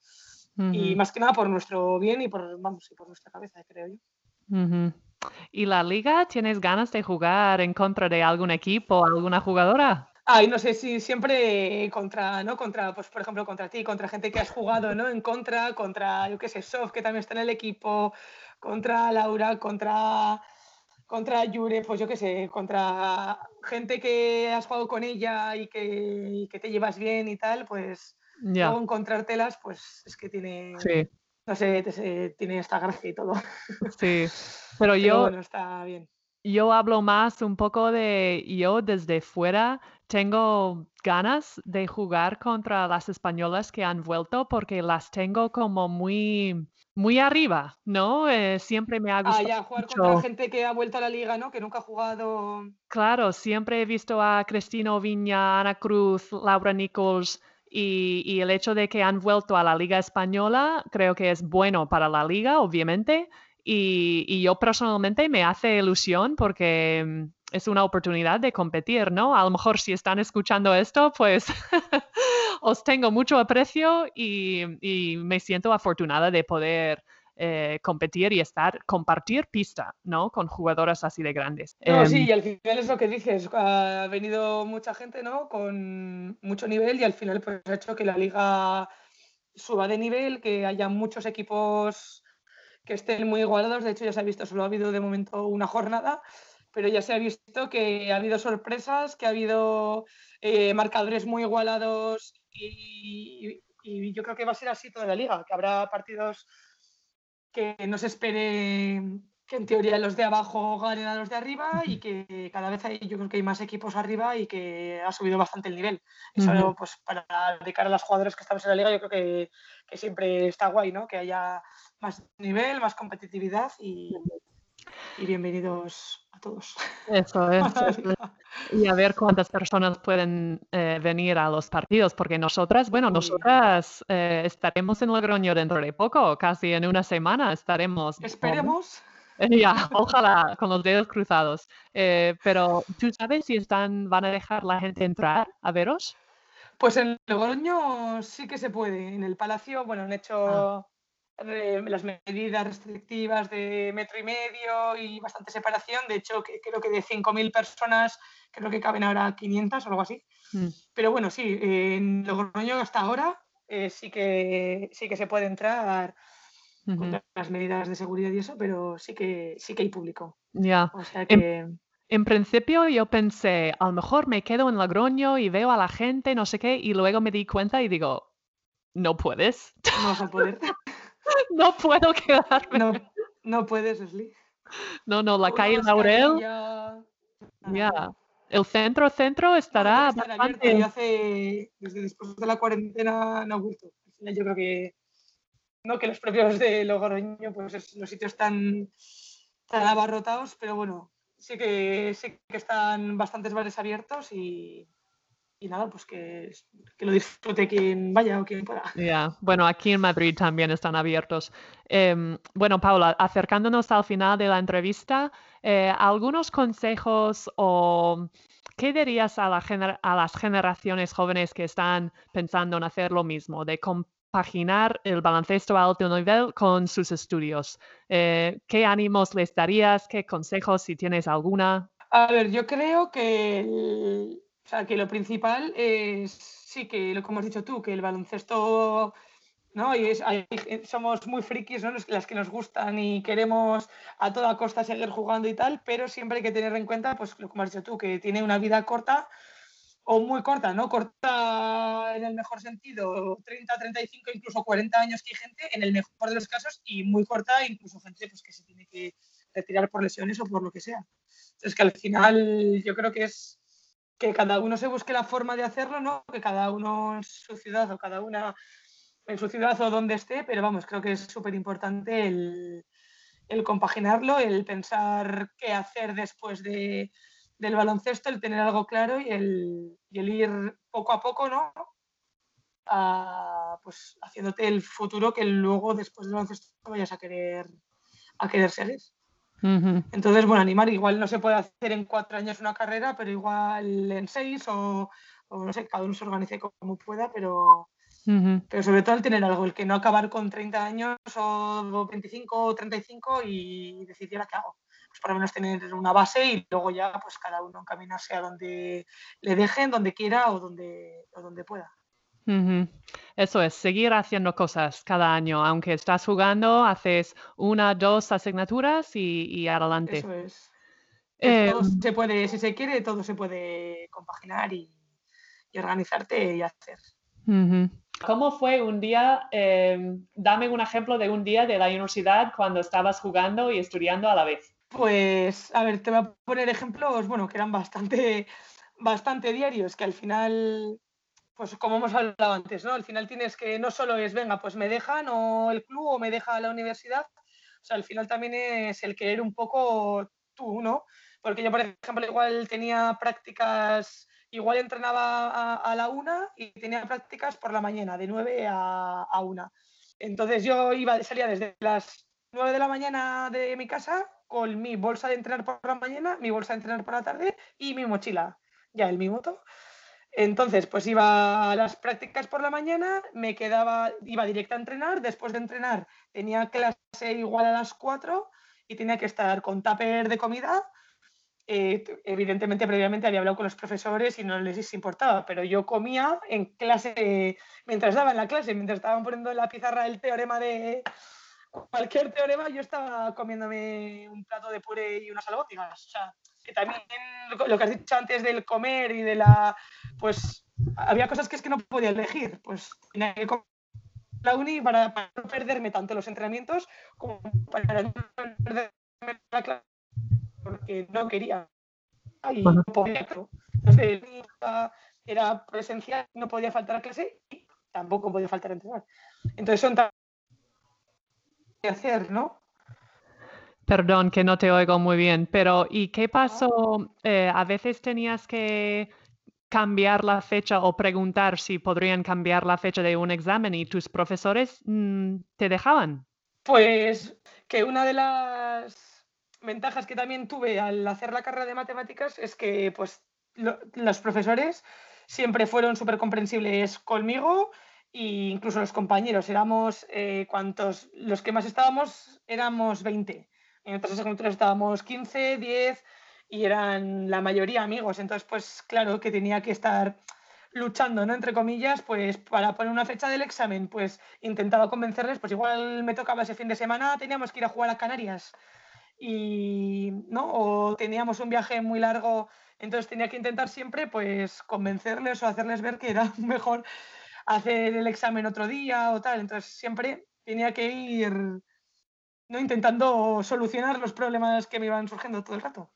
Y más que nada por nuestro bien y por, vamos, y por nuestra cabeza, creo yo. ¿Y la liga tienes ganas de jugar en contra de algún equipo, alguna jugadora? Ay, no sé si siempre contra, ¿no? Contra, pues por ejemplo, contra ti, contra gente que has jugado, ¿no? En contra, contra, yo qué sé, Sof, que también está en el equipo, contra Laura, contra contra Yure, pues yo qué sé, contra gente que has jugado con ella y que, te llevas bien y tal, pues luego encontrártelas, pues es que tiene, no sé, tiene esta gracia y todo. <laughs> Sí, pero, yo... está bien. Yo hablo más un poco de yo desde fuera tengo ganas de jugar contra las españolas que han vuelto porque las tengo como muy muy arriba, ¿no? Eh, siempre me ha gustado. Ah, ya, jugar contra gente que ha vuelto a la liga, ¿no? Que nunca ha jugado. Claro, siempre he visto a Cristino Viña, Ana Cruz, Laura Nichols. Y, el hecho de que han vuelto a la Liga Española creo que es bueno para la Liga, obviamente. Y, y yo personalmente me hace ilusión porque mm, es una oportunidad de competir, ¿no? A lo mejor si están escuchando esto, pues <laughs> os tengo mucho aprecio y, me siento afortunada de poder eh, competir y estar, compartir pista, ¿no? Con jugadoras así de grandes. No, sí, em, y al final es lo que dices, ha venido mucha gente, ¿no? Con mucho nivel y al final pues ha hecho que la liga suba de nivel, que haya muchos equipos que estén muy igualados. De hecho, ya se ha visto, solo ha habido de momento una jornada pero ya se ha visto que ha habido sorpresas, que ha habido eh, marcadores muy igualados y, yo creo que va a ser así toda la liga, que habrá partidos que no se espere que en teoría los de abajo ganen a los de arriba y que cada vez hay, yo creo que hay más equipos arriba y que ha subido bastante el nivel. Eso, pues, para de cara a los jugadores que estamos en la liga, yo creo que, que siempre está guay, ¿no? Que haya más nivel, más competitividad y, y bienvenidos todos. Eso <laughs> es. y a ver cuántas personas pueden eh, venir a los partidos, porque nosotras, bueno, nosotras eh, estaremos en Logroño dentro de poco, casi en una semana estaremos. Esperemos. <laughs> Ya, ojalá, con los dedos cruzados. Eh, pero, ¿tú sabes si están, van a dejar la gente entrar a veros? Pues en Logroño sí que se puede. En el Palacio, bueno, han hecho ah las medidas restrictivas de metro y medio y bastante separación. De hecho, que, creo que de 5.000 personas, creo que caben ahora 500 o algo así. Mm. Pero bueno, sí, en Logroño hasta ahora eh, sí, que, sí que se puede entrar con las medidas de seguridad y eso, pero sí que, sí que hay público. Ya. en, principio yo pensé, a lo mejor me quedo en Logroño y veo a la gente, no sé qué, y luego me di cuenta y digo, no puedes. No vas a poder. <laughs> <laughs> no puedo quedarme. No, no puedes, Leslie. No, no, la calle Laurel. Ya. El centro, centro estará bastante... hace, desde después de la cuarentena no vuelto. Yo creo que no que los propios de Logroño, pues los sitios están tan abarrotados, pero bueno, sí que sí que están bastantes bares abiertos y, nada, pues que, lo disfrute quien vaya o quien pueda. Ya, bueno, aquí en Madrid también están abiertos. Em, bueno, Paula, acercándonos al final de la entrevista, eh, ¿algunos consejos o qué dirías a, a las generaciones jóvenes que están pensando en hacer lo mismo, de compaginar el baloncesto a alto nivel con sus estudios? Eh, ¿Qué ánimos les darías? ¿Qué consejos, si tienes alguna? A ver, yo creo que o sea, que lo principal es, sí, que lo como has dicho tú, que el baloncesto, ¿no? Y somos muy frikis, ¿no? Las que nos gustan y queremos a toda costa seguir jugando y tal, pero siempre hay que tener en cuenta, pues, lo como has dicho tú, que tiene una vida corta o muy corta, ¿no? Corta en el mejor sentido, 30, 35, incluso 40 años que hay gente, en el mejor de los casos, y muy corta incluso gente pues, que se tiene que retirar por lesiones o por lo que sea. Entonces, que al final yo creo que es que cada uno se busque la forma de hacerlo, ¿no? Que cada uno en su ciudad o cada una en su ciudad o donde esté, pero vamos, creo que es súper importante el, compaginarlo, el pensar qué hacer después de, del baloncesto, el tener algo claro y el, ir poco a poco, ¿no? pues haciéndote el futuro que luego después del baloncesto vayas a querer a querer seguir. Entonces, bueno, animar igual no se puede hacer en cuatro años una carrera, pero igual en seis o, no sé, cada uno se organice como pueda, pero, pero sobre todo el tener algo, el que no acabar con 30 años o 25 o 35 y decir, ¿y qué hago? Pues por lo menos tener una base y luego ya pues cada uno encaminarse a donde le dejen, donde quiera o donde, o donde pueda. Eso es, seguir haciendo cosas cada año. Aunque estás jugando, haces una, dos asignaturas y, adelante. Eso es. Em, se puede, si se quiere, todo se puede compaginar y, organizarte y hacer. ¿Cómo fue un día? Em, dame un ejemplo de un día de la universidad cuando estabas jugando y estudiando a la vez. Pues, a ver, te voy a poner ejemplos, bueno, que eran bastante, bastante diarios, que al final pues como hemos hablado antes, ¿no? Al final tienes que, no solo es, venga, pues me dejan o el club o me deja la universidad, o sea, al final también es el querer un poco tú, ¿no? Porque yo, por ejemplo, igual tenía prácticas, igual entrenaba a, la una y tenía prácticas por la mañana, de nueve a, a una. Entonces yo iba, salía desde las nueve de la mañana de mi casa con mi bolsa de entrenar por la mañana, mi bolsa de entrenar por la tarde y mi mochila, ya el mi moto. Entonces, pues iba a las prácticas por la mañana, me quedaba, iba directa a entrenar, después de entrenar tenía clase igual a las 4 y tenía que estar con tupper de comida. Eh, evidentemente, previamente había hablado con los profesores y no les importaba, pero yo comía en clase, mientras estaba en la clase, mientras estaban poniendo en la pizarra el teorema de cualquier teorema, yo estaba comiéndome un plato de puré y unas albóndigas. O sea, que también lo que has dicho antes del comer y de la, pues había cosas que es que no podía elegir, pues tenía que comer la uni para, no perderme tanto los entrenamientos como para no perderme la clase porque no quería y no podía Entonces, era presencial, no podía faltar a clase y tampoco podía faltar a entrenar. Entonces son que hacer, ¿no? Perdón que no te oigo muy bien, pero ¿y qué pasó? Eh, a veces tenías que cambiar la fecha o preguntar si podrían cambiar la fecha de un examen y tus profesores mm, te dejaban. Pues que una de las ventajas que también tuve al hacer la carrera de matemáticas es que pues los profesores siempre fueron súper comprensibles conmigo e incluso los compañeros. Éramos, eh, cuantos, los que más estábamos éramos 20 en otras asignaturas estábamos 15, 10 y eran la mayoría amigos. Entonces, pues claro que tenía que estar luchando, ¿no? Entre comillas, pues para poner una fecha del examen, pues intentaba convencerles, pues igual me tocaba ese fin de semana, teníamos que ir a jugar a Canarias y, ¿no? O teníamos un viaje muy largo, entonces tenía que intentar siempre, pues convencerles o hacerles ver que era <laughs> mejor hacer el examen otro día o tal. Entonces siempre tenía que ir ¿no? intentando solucionar los problemas que me iban surgiendo todo el rato.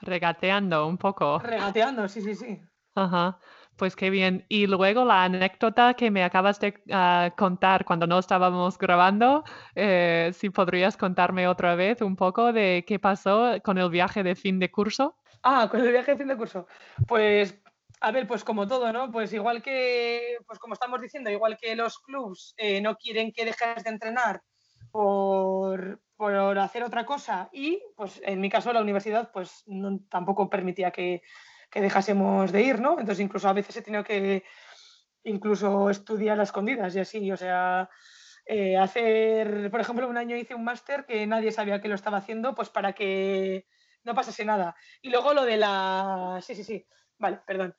Regateando un poco. Regateando, sí, sí, sí. Ajá, pues qué bien. Y luego la anécdota que me acabas de ah, contar cuando no estábamos grabando, eh, si podrías contarme otra vez un poco de qué pasó con el viaje de fin de curso. Ah, con el viaje de fin de curso. Pues A ver, pues como todo, ¿no? Pues igual que, pues como estamos diciendo, igual que los clubs eh, no quieren que dejes de entrenar por, hacer otra cosa y, pues en mi caso, la universidad, pues tampoco permitía que, que, dejásemos de ir, ¿no? Entonces incluso a veces he tenido que incluso estudiar a escondidas y así, o sea, eh, hacer, por ejemplo, un año hice un máster que nadie sabía que lo estaba haciendo, pues para que no pasase nada. Y luego lo de la... Sí, sí, sí. Vale, perdón.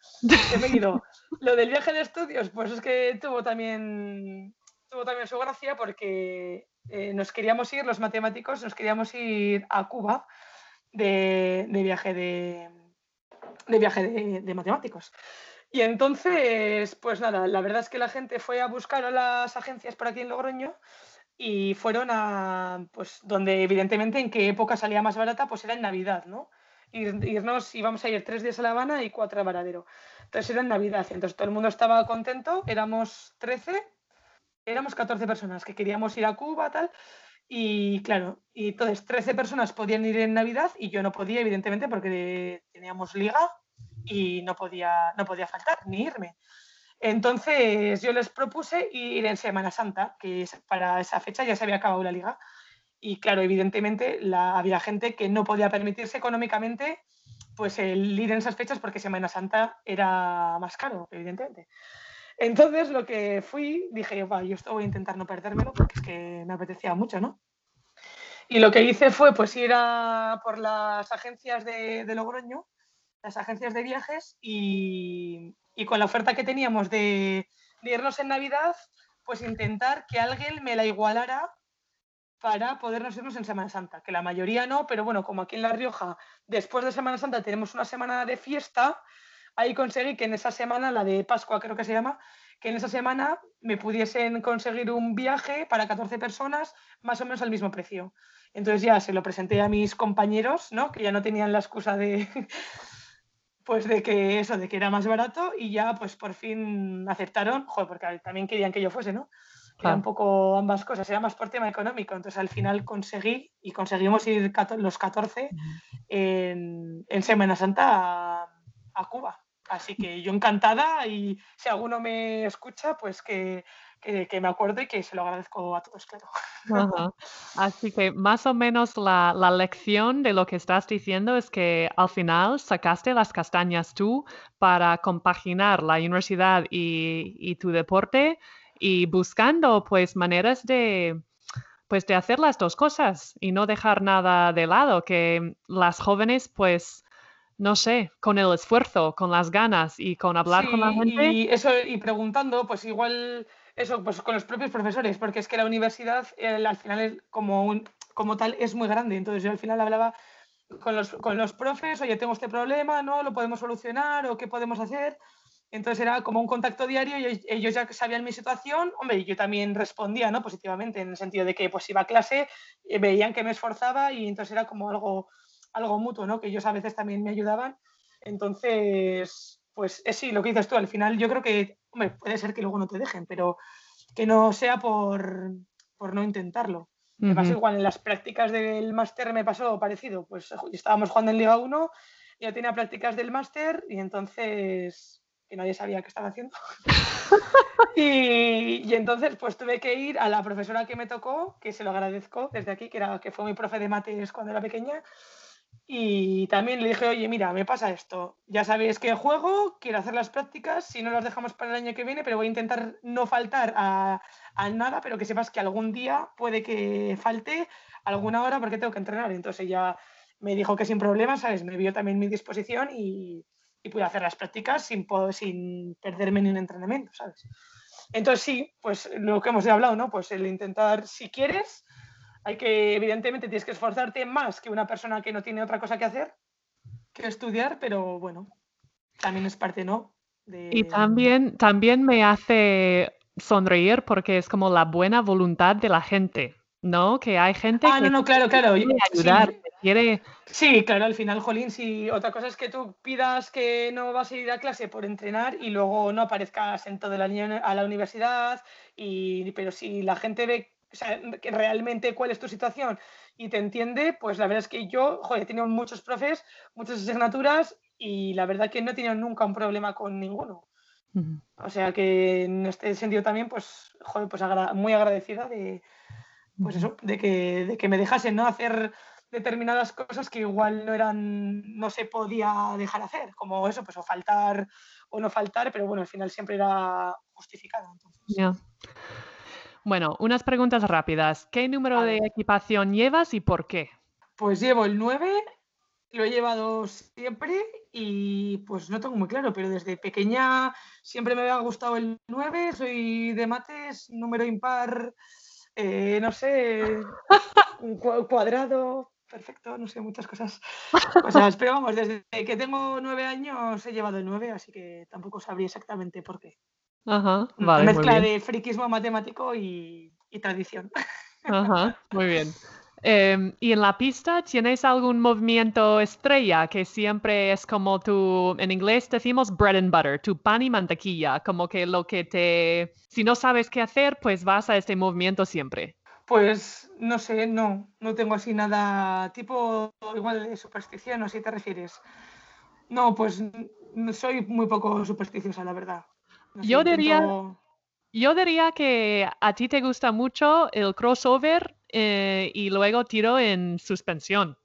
He venido. <laughs> lo del viaje de estudios, pues es que tuvo también, tuvo también su gracia porque eh, nos queríamos ir, los matemáticos, nos queríamos ir a Cuba de, viaje de, de viaje de matemáticos. Y entonces, pues nada, la verdad es que la gente fue a buscar a las agencias por aquí en Logroño y fueron a, pues, donde evidentemente en qué época salía más barata, pues era en Navidad, ¿no? Irnos, íbamos a ir tres días a La Habana y cuatro a Varadero. Entonces era en Navidad, entonces todo el mundo estaba contento, éramos 13, éramos 14 personas que queríamos ir a Cuba, tal, y claro, y entonces 13 personas podían ir en Navidad y yo no podía, evidentemente, porque teníamos liga y no podía, no podía faltar ni irme. Entonces yo les propuse ir en Semana Santa, que para esa fecha ya se había acabado la liga. Y claro, evidentemente la, había gente que no podía permitirse económicamente pues el ir en esas fechas porque Semana Santa era más caro, evidentemente. Entonces lo que fui, dije, yo esto voy a intentar no perdérmelo porque es que me apetecía mucho, ¿no? Y lo que hice fue pues ir a por las agencias de, de Logroño las agencias de viajes y, con la oferta que teníamos de, irnos en Navidad, pues intentar que alguien me la igualara para podernos irnos en Semana Santa, que la mayoría no, pero bueno, como aquí en La Rioja, después de Semana Santa tenemos una semana de fiesta, ahí conseguí que en esa semana, la de Pascua creo que se llama, que en esa semana me pudiesen conseguir un viaje para 14 personas más o menos al mismo precio. Entonces ya se lo presenté a mis compañeros, ¿no? que ya no tenían la excusa de, <laughs> pues de que eso, de que era más barato y ya pues por fin aceptaron, joder, porque también querían que yo fuese, ¿no? Era un poco ambas cosas, era más por tema económico. Entonces al final conseguí y conseguimos ir los 14 en, Semana Santa a Cuba. Así que yo encantada y si alguno me escucha, pues que, que, me acuerdo y que se lo agradezco a todos, claro. Así que más o menos la, la, lección de lo que estás diciendo es que al final sacaste las castañas tú para compaginar la universidad y, y tu deporte y buscando pues maneras de pues de hacer las dos cosas y no dejar nada de lado, que las jóvenes pues no sé, con el esfuerzo, con las ganas y con hablar con la gente. Y eso, y preguntando, pues igual eso, pues con los propios profesores, porque es que la universidad al final como, como tal es muy grande. Entonces yo al final hablaba con los, con los profes, oye, tengo este problema, ¿no? ¿Lo podemos solucionar o qué podemos hacer? Entonces era como un contacto diario y ellos ya sabían mi situación, hombre, yo también respondía, ¿no? Positivamente, en el sentido de que pues iba a clase, eh, veían que me esforzaba y entonces era como algo, algo mutuo, ¿no? Que ellos a veces también me ayudaban. Entonces, pues es sí, lo que dices tú, al final yo creo que, hombre, puede ser que luego no te dejen, pero que no sea por, por no intentarlo. Me pasó igual en las prácticas del máster, me pasó parecido, pues estábamos jugando en Liga 1, yo tenía prácticas del máster y entonces, que nadie sabía qué estaba haciendo. <laughs> y, y, entonces pues tuve que ir a la profesora que me tocó, que se lo agradezco desde aquí, que, era, que fue mi profe de mates cuando era pequeña, y también le dije, oye, mira, me pasa esto. Ya sabéis que juego, quiero hacer las prácticas, si no las dejamos para el año que viene, pero voy a intentar no faltar a, nada, pero que sepas que algún día puede que falte alguna hora porque tengo que entrenar. Entonces ella me dijo que sin problemas, ¿sabes? Me vio también mi disposición y, y pude hacer las prácticas sin, sin perderme ni un entrenamiento, ¿sabes? Entonces sí, pues lo que hemos hablado, ¿no? Pues el intentar, si quieres, hay que, evidentemente, tienes que esforzarte más que una persona que no tiene otra cosa que hacer que estudiar, pero bueno, también es parte, ¿no? Y también, también me hace sonreír porque es como la buena voluntad de la gente, ¿no? Que hay gente ah, que no, no, claro, claro. quiere ayudar, sí. quiere... Sí, claro, al final, Jolín, si otra cosa es que tú pidas que no vas a ir a clase por entrenar y luego no aparezcas en todo el año a la universidad, y, pero si la gente ve o sea, realmente cuál es tu situación y te entiende, pues la verdad es que yo, joder, he tenido muchos profes, muchas asignaturas y la verdad que no he tenido nunca un problema con ninguno. O sea que en este sentido también, pues, joder, pues muy agradecida de, pues eso, de que, de que me dejasen ¿no? hacer determinadas cosas que igual no eran, no se podía dejar hacer, como eso, pues o faltar o no faltar, pero bueno, al final siempre era justificado. Bueno, unas preguntas rápidas. ¿Qué número de equipación llevas y por qué? Pues llevo el 9, lo he llevado siempre y pues no tengo muy claro, pero desde pequeña siempre me había gustado el 9, soy de mates, número impar, eh, no sé, <laughs> un cuadrado, perfecto, no sé, muchas cosas. O sea, pero vamos, desde que tengo nueve años he llevado el nueve, así que tampoco sabría exactamente por qué. Ajá, vale. Mezcla de friquismo matemático y, tradición. Ajá, muy bien. Em, ¿Y en la pista tienes algún movimiento estrella que siempre es como tu, en inglés decimos bread and butter, tu pan y mantequilla, como que lo que te, si no sabes qué hacer, pues vas a este movimiento siempre? Pues no sé, no, no tengo así nada tipo igual de superstición, ¿o si te refieres? No, pues soy muy poco supersticiosa, la verdad. Yo diría, yo diría que a ti te gusta mucho el crossover eh, y luego tiro en suspensión.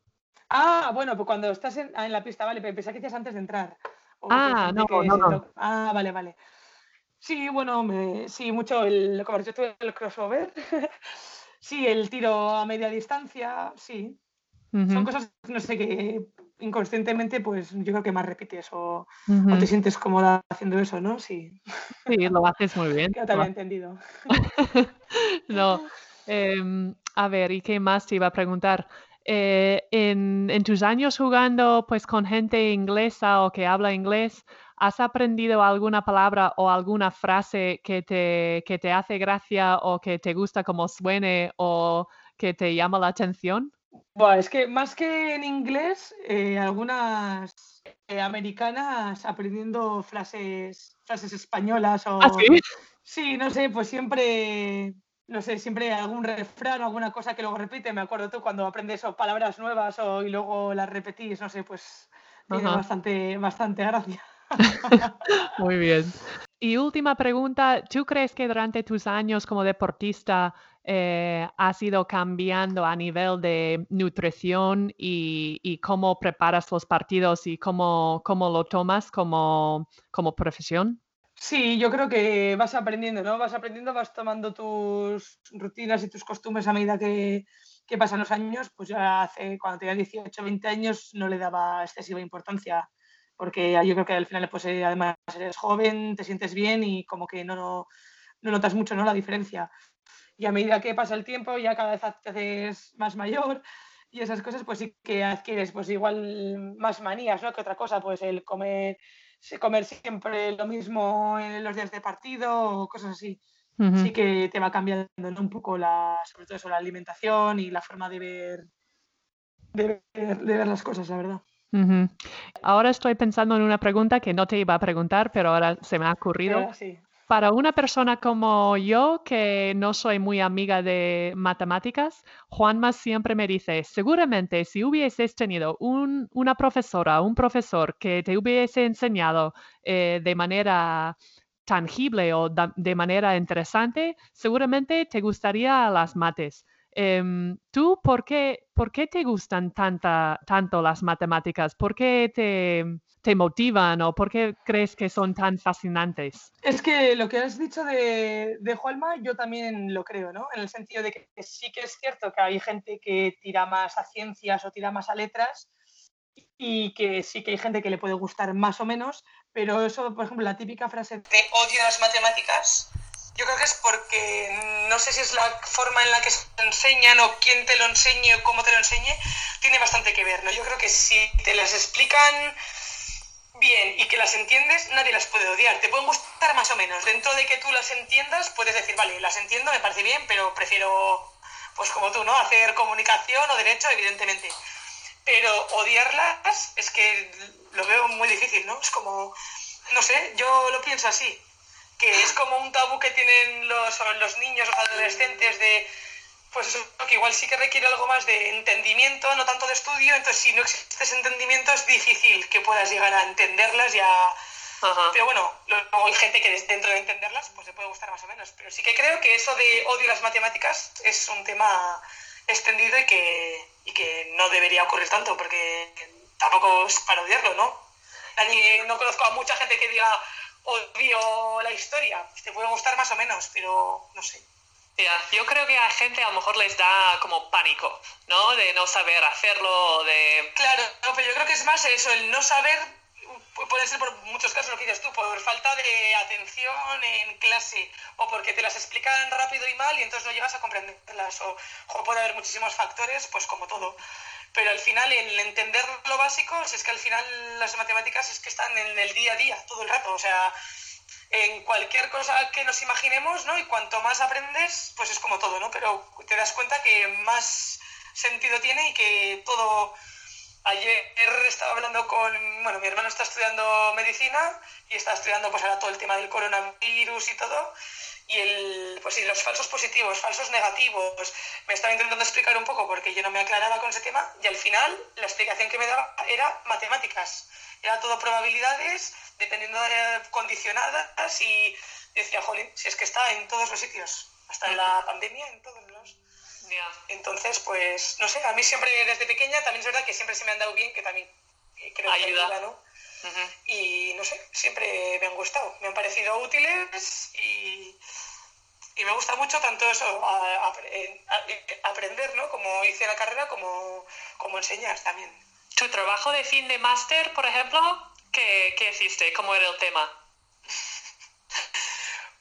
Ah, bueno, pues cuando estás en, ah, la pista, vale, pero pensé que antes de entrar. ah, no, no, Ah, vale, vale. Sí, bueno, sí, mucho el, como has el crossover. <laughs> Sí, el tiro a media distancia, sí. Son cosas, no sé, que inconscientemente, pues yo creo que más repites o, te sientes cómoda haciendo eso, ¿no? Sí. Sí, lo haces muy bien. Ya te había entendido. <laughs> no. Em, a ver, ¿y qué más te iba a preguntar? Eh, en, en, tus años jugando pues con gente inglesa o que habla inglés, ¿Has aprendido alguna palabra o alguna frase que te, que te hace gracia o que te gusta como suene o que te llama la atención? Bueno, es que más que en inglés, eh, algunas eh, americanas aprendiendo frases, frases españolas o... ¿Ah, sí? Sí, no sé, pues siempre, no sé, siempre algún refrán o alguna cosa que luego repite. Me acuerdo tú cuando aprendes o palabras nuevas o, y luego las repetís, no sé, pues tiene bastante, bastante gracia. <laughs> Muy bien. Y última pregunta, ¿tú crees que durante tus años como deportista eh, has ido cambiando a nivel de nutrición y, cómo preparas los partidos y cómo, cómo lo tomas como, como profesión? Sí, yo creo que vas aprendiendo, ¿no? Vas aprendiendo, vas tomando tus rutinas y tus costumbres a medida que, que pasan los años. Pues ya hace, cuando tenía 18, 20 años, no le daba excesiva importancia porque yo creo que al final pues eh, además eres joven, te sientes bien y como que no, no, notas mucho ¿no? la diferencia. Y a medida que pasa el tiempo ya cada vez te haces más mayor y esas cosas pues sí que adquieres pues igual más manías ¿no? que otra cosa, pues el comer, comer siempre lo mismo en los días de partido o cosas así. Sí que te va cambiando un poco la, sobre todo eso, la alimentación y la forma de ver, de ver las cosas, la verdad. Ahora estoy pensando en una pregunta que no te iba a preguntar, pero ahora se me ha ocurrido. Para una persona como yo, que no soy muy amiga de matemáticas, Juanma siempre me dice, seguramente si hubieses tenido una profesora, un profesor que te hubiese enseñado eh, de manera tangible o de manera interesante, seguramente te gustaría las mates. Em, ¿Tú por qué, por qué te gustan tanta, tanto las matemáticas? ¿Por qué te, te, motivan o por qué crees que son tan fascinantes? Es que lo que has dicho de, de Juanma, yo también lo creo, ¿no? En el sentido de que sí que es cierto que hay gente que tira más a ciencias o tira más a letras y que sí que hay gente que le puede gustar más o menos, pero eso, por ejemplo, la típica frase de odio las matemáticas yo creo que es porque no sé si es la forma en la que se enseñan o quién te lo enseñe o cómo te lo enseñe, tiene bastante que ver, ¿no? Yo creo que si te las explican bien y que las entiendes, nadie las puede odiar. Te pueden gustar más o menos. Dentro de que tú las entiendas, puedes decir, vale, las entiendo, me parece bien, pero prefiero, pues como tú, ¿no? Hacer comunicación o derecho, evidentemente. Pero odiarlas es que lo veo muy difícil, ¿no? Es como, no sé, yo lo pienso así que es como un tabú que tienen los, los niños, los adolescentes de pues eso, que igual sí que requiere algo más de entendimiento, no tanto de estudio, entonces si no existe ese entendimiento es difícil que puedas llegar a entenderlas y a... Pero bueno, luego hay gente que dentro de entenderlas pues le puede gustar más o menos, pero sí que creo que eso de odio a las matemáticas es un tema extendido y que, y que no debería ocurrir tanto, porque tampoco es para odiarlo, ¿no? no conozco a mucha gente que diga odio la historia, te puede gustar más o menos, pero no sé yo creo que a gente a lo mejor les da como pánico, ¿no? De no saber hacerlo, de... Claro, pero yo creo que es más eso, el no saber, puede ser por muchos casos lo que dices tú, por falta de atención en clase, o porque te las explican rápido y mal y entonces no llegas a comprenderlas, o, o puede haber muchísimos factores, pues como todo. Pero al final, el entender lo básico, es que al final las matemáticas es que están en el día a día, todo el rato, o sea en cualquier cosa que nos imaginemos, ¿no? Y cuanto más aprendes, pues es como todo, ¿no? Pero te das cuenta que más sentido tiene y que todo... Ayer estaba hablando con, bueno, mi hermano está estudiando medicina y está estudiando pues ahora todo el tema del coronavirus y todo. Y el, pues sí, los falsos positivos, falsos negativos, me estaba intentando explicar un poco porque yo no me aclaraba con ese tema y al final la explicación que me daba era matemáticas. Era todo probabilidades, dependiendo de condicionadas y decía, jolín, si es que está en todos los sitios, hasta en la pandemia, en todos los... Entonces, pues, no sé, a mí siempre desde pequeña también es verdad que siempre se me han dado bien, que también eh, creo que ayuda, ¿no? Y no sé, siempre me han gustado, me han parecido útiles y, y me gusta mucho tanto eso, aprender, ¿no? Como hice la carrera, como, como enseñar también. ¿Tu trabajo de fin de máster, por ejemplo, ¿Qué, ¿Qué hiciste? ¿Cómo era el tema? <laughs>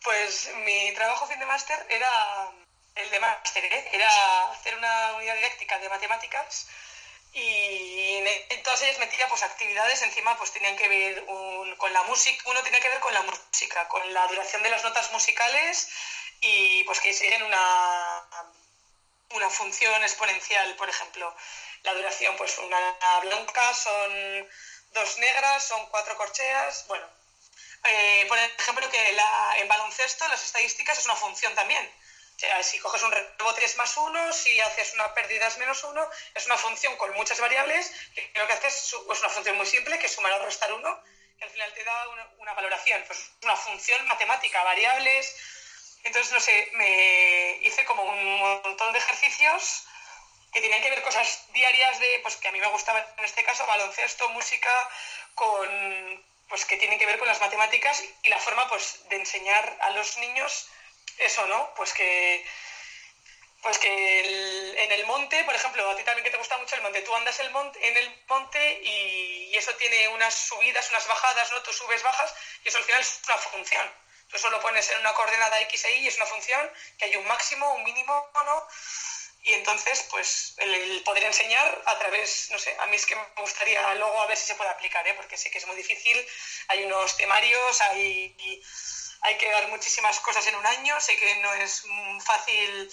Pues mi trabajo fin de máster era el de máster, ¿eh? era hacer una unidad didáctica de matemáticas y en todas ellas metía pues actividades encima pues tenían que ver con la música uno tenía que ver con la música con la duración de las notas musicales y pues que siguen una una función exponencial por ejemplo la duración pues una blanca son dos negras, son cuatro corcheas. Bueno, eh, por ejemplo, que la, en baloncesto las estadísticas es una función también. Sea, si coges un rebote es más uno, si haces una pérdida menos uno, es una función con muchas variables, que lo que haces es una función muy simple, que es sumar o restar uno, que al final te da una, una valoración. Pues una función matemática, variables. Entonces, no sé, me hice como un montón de ejercicios que tenían que ver cosas diarias de, pues que a mí me gustaba en este caso, baloncesto, música, con, pues que tienen que ver con las matemáticas y la forma pues de enseñar a los niños eso, ¿no? Pues que pues que en el monte, por ejemplo, a ti también que te gusta mucho el monte, tú andas el monte, en el monte y, eso tiene unas subidas, unas bajadas, ¿no? Tú subes, bajas y eso al final es una función. Tú solo pones en una coordenada X e Y y es una función que hay un máximo, un mínimo, ¿no? Y entonces, pues, el, poder enseñar a través, no sé, a mí es que me gustaría luego a ver si se puede aplicar, ¿eh? porque sé que es muy difícil, hay unos temarios, hay, hay que dar muchísimas cosas en un año, sé que no es fácil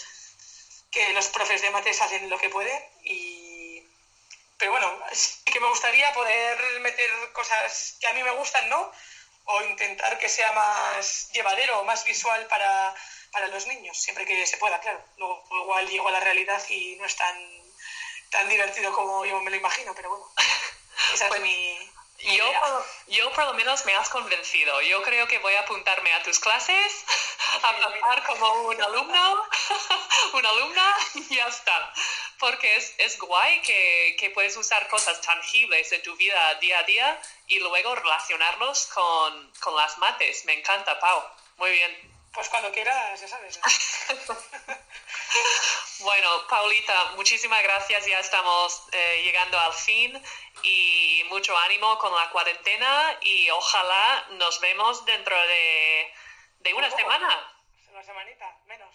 que los profes de mates hacen lo que pueden, y... pero bueno, sí que me gustaría poder meter cosas que a mí me gustan, ¿no? O intentar que sea más llevadero, más visual para para los niños, siempre que se pueda, claro. Luego igual llego a la realidad y no es tan, tan divertido como yo me lo imagino, pero bueno, <laughs> esa es pues Yo yo por lo menos me has convencido. Yo creo que voy a apuntarme a tus clases, <laughs> a hablar como un alumno, <laughs> una alumna <laughs> y ya está. Porque es, es guay que, que, puedes usar cosas tangibles en tu vida día a día y luego relacionarlos con, con las mates. Me encanta, Pau. Muy bien. Pues cuando quieras, ya sabes. Bueno, Paulita, muchísimas gracias. Ya estamos eh, llegando al fin y mucho ánimo con la cuarentena y ojalá nos vemos dentro de, de una semana. Una semanita, menos.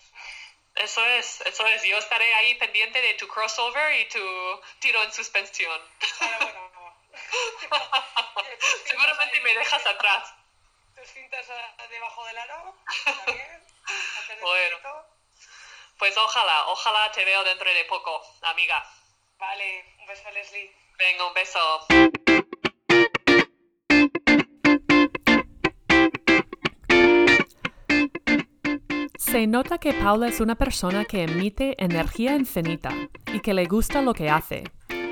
Eso es, eso es. Yo estaré ahí pendiente de tu crossover y tu tiro en suspensión. Bueno, <laughs> Seguramente me dejas atrás tus cintas debajo del aro. También, bueno. Pues ojalá, ojalá te veo dentro de poco, amiga. Vale, un beso, Leslie. Venga, un beso. Se nota que Paula es una persona que emite energía infinita y que le gusta lo que hace.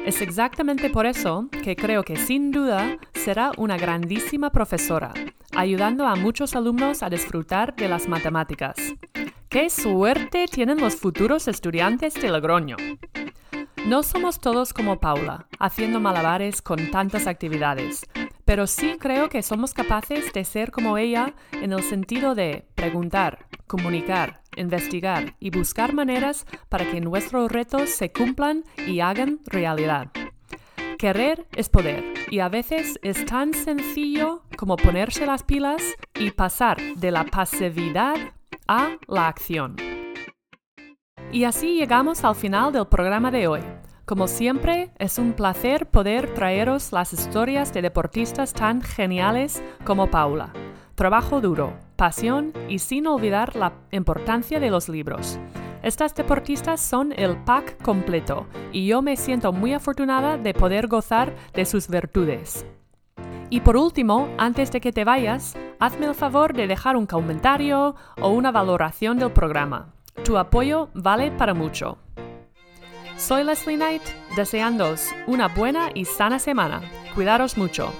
Es exactamente por eso que creo que sin duda será una grandísima profesora, ayudando a muchos alumnos a disfrutar de las matemáticas. ¡Qué suerte tienen los futuros estudiantes de Logroño! No somos todos como Paula, haciendo malabares con tantas actividades, pero sí creo que somos capaces de ser como ella en el sentido de preguntar, comunicar, investigar y buscar maneras para que nuestros retos se cumplan y hagan realidad. Querer es poder y a veces es tan sencillo como ponerse las pilas y pasar de la pasividad a la acción. Y así llegamos al final del programa de hoy. Como siempre, es un placer poder traeros las historias de deportistas tan geniales como Paula. Trabajo duro, pasión y sin olvidar la importancia de los libros. Estas deportistas son el pack completo y yo me siento muy afortunada de poder gozar de sus virtudes. Y por último, antes de que te vayas, hazme el favor de dejar un comentario o una valoración del programa. Tu apoyo vale para mucho. Soy Leslie Knight, deseándoos una buena y sana semana. Cuidaros mucho.